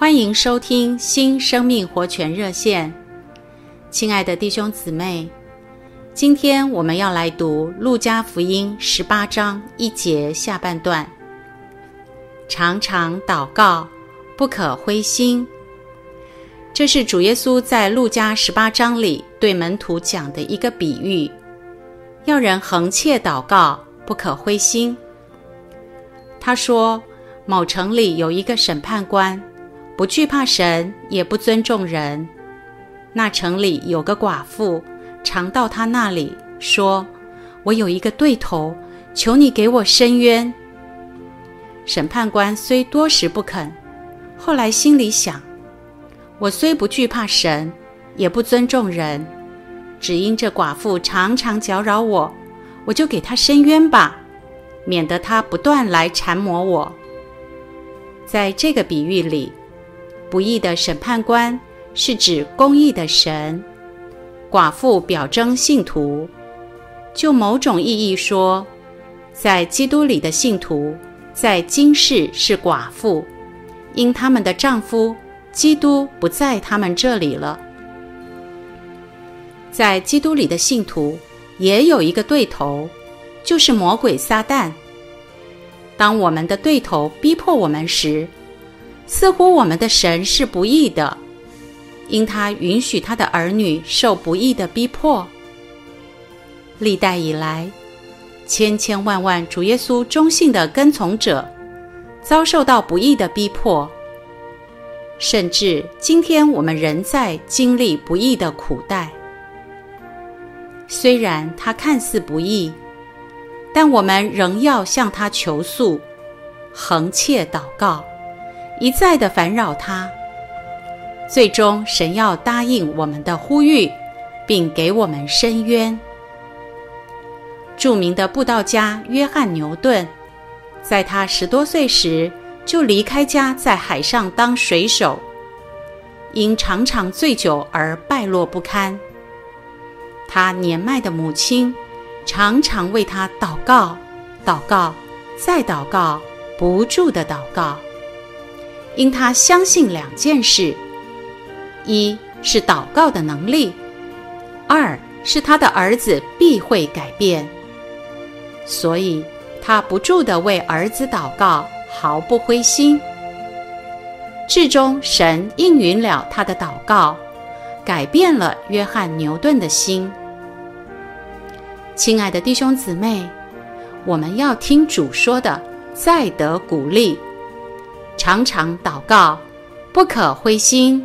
欢迎收听新生命活泉热线，亲爱的弟兄姊妹，今天我们要来读路加福音十八章一节下半段。常常祷告，不可灰心。这是主耶稣在路加十八章里对门徒讲的一个比喻，要人恒切祷告，不可灰心。他说：“某城里有一个审判官，不惧怕神，也不尊重人。那城里有个寡妇，常到他那里说：‘我有一个对头，求你给我伸冤。’审判官虽多时不肯，后来心里想：我虽不惧怕神，也不尊重人，只因这寡妇常常搅扰我，我就给她伸冤吧。”免得她不断来缠磨我。在这个比喻里，不义的审判官是指公义的神，寡妇表征信徒。就某种意义说，在基督里的信徒，在今世是寡妇，因他们的丈夫基督不在他们这里了。在基督里的信徒也有一个对头。就是魔鬼撒旦。当我们的对头逼迫我们时，似乎我们的神是不义的，因他允许他的儿女受不义的逼迫。历代以来，千千万万主耶稣忠信的跟从者，遭受到不义的逼迫，甚至今天我们仍在经历不义的苦待。虽然他看似不义。但我们仍要向他求诉，恒切祷告，一再的烦扰他。最终，神要答应我们的呼吁，并给我们伸冤。著名的布道家约翰牛顿，在他十多岁时就离开家，在海上当水手，因常常醉酒而败落不堪。他年迈的母亲。常常为他祷告，祷告，再祷告，不住的祷告，因他相信两件事：一是祷告的能力，二是他的儿子必会改变。所以，他不住的为儿子祷告，毫不灰心。至终，神应允了他的祷告，改变了约翰牛顿的心。亲爱的弟兄姊妹，我们要听主说的，再得鼓励，常常祷告，不可灰心。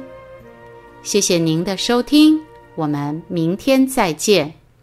谢谢您的收听，我们明天再见。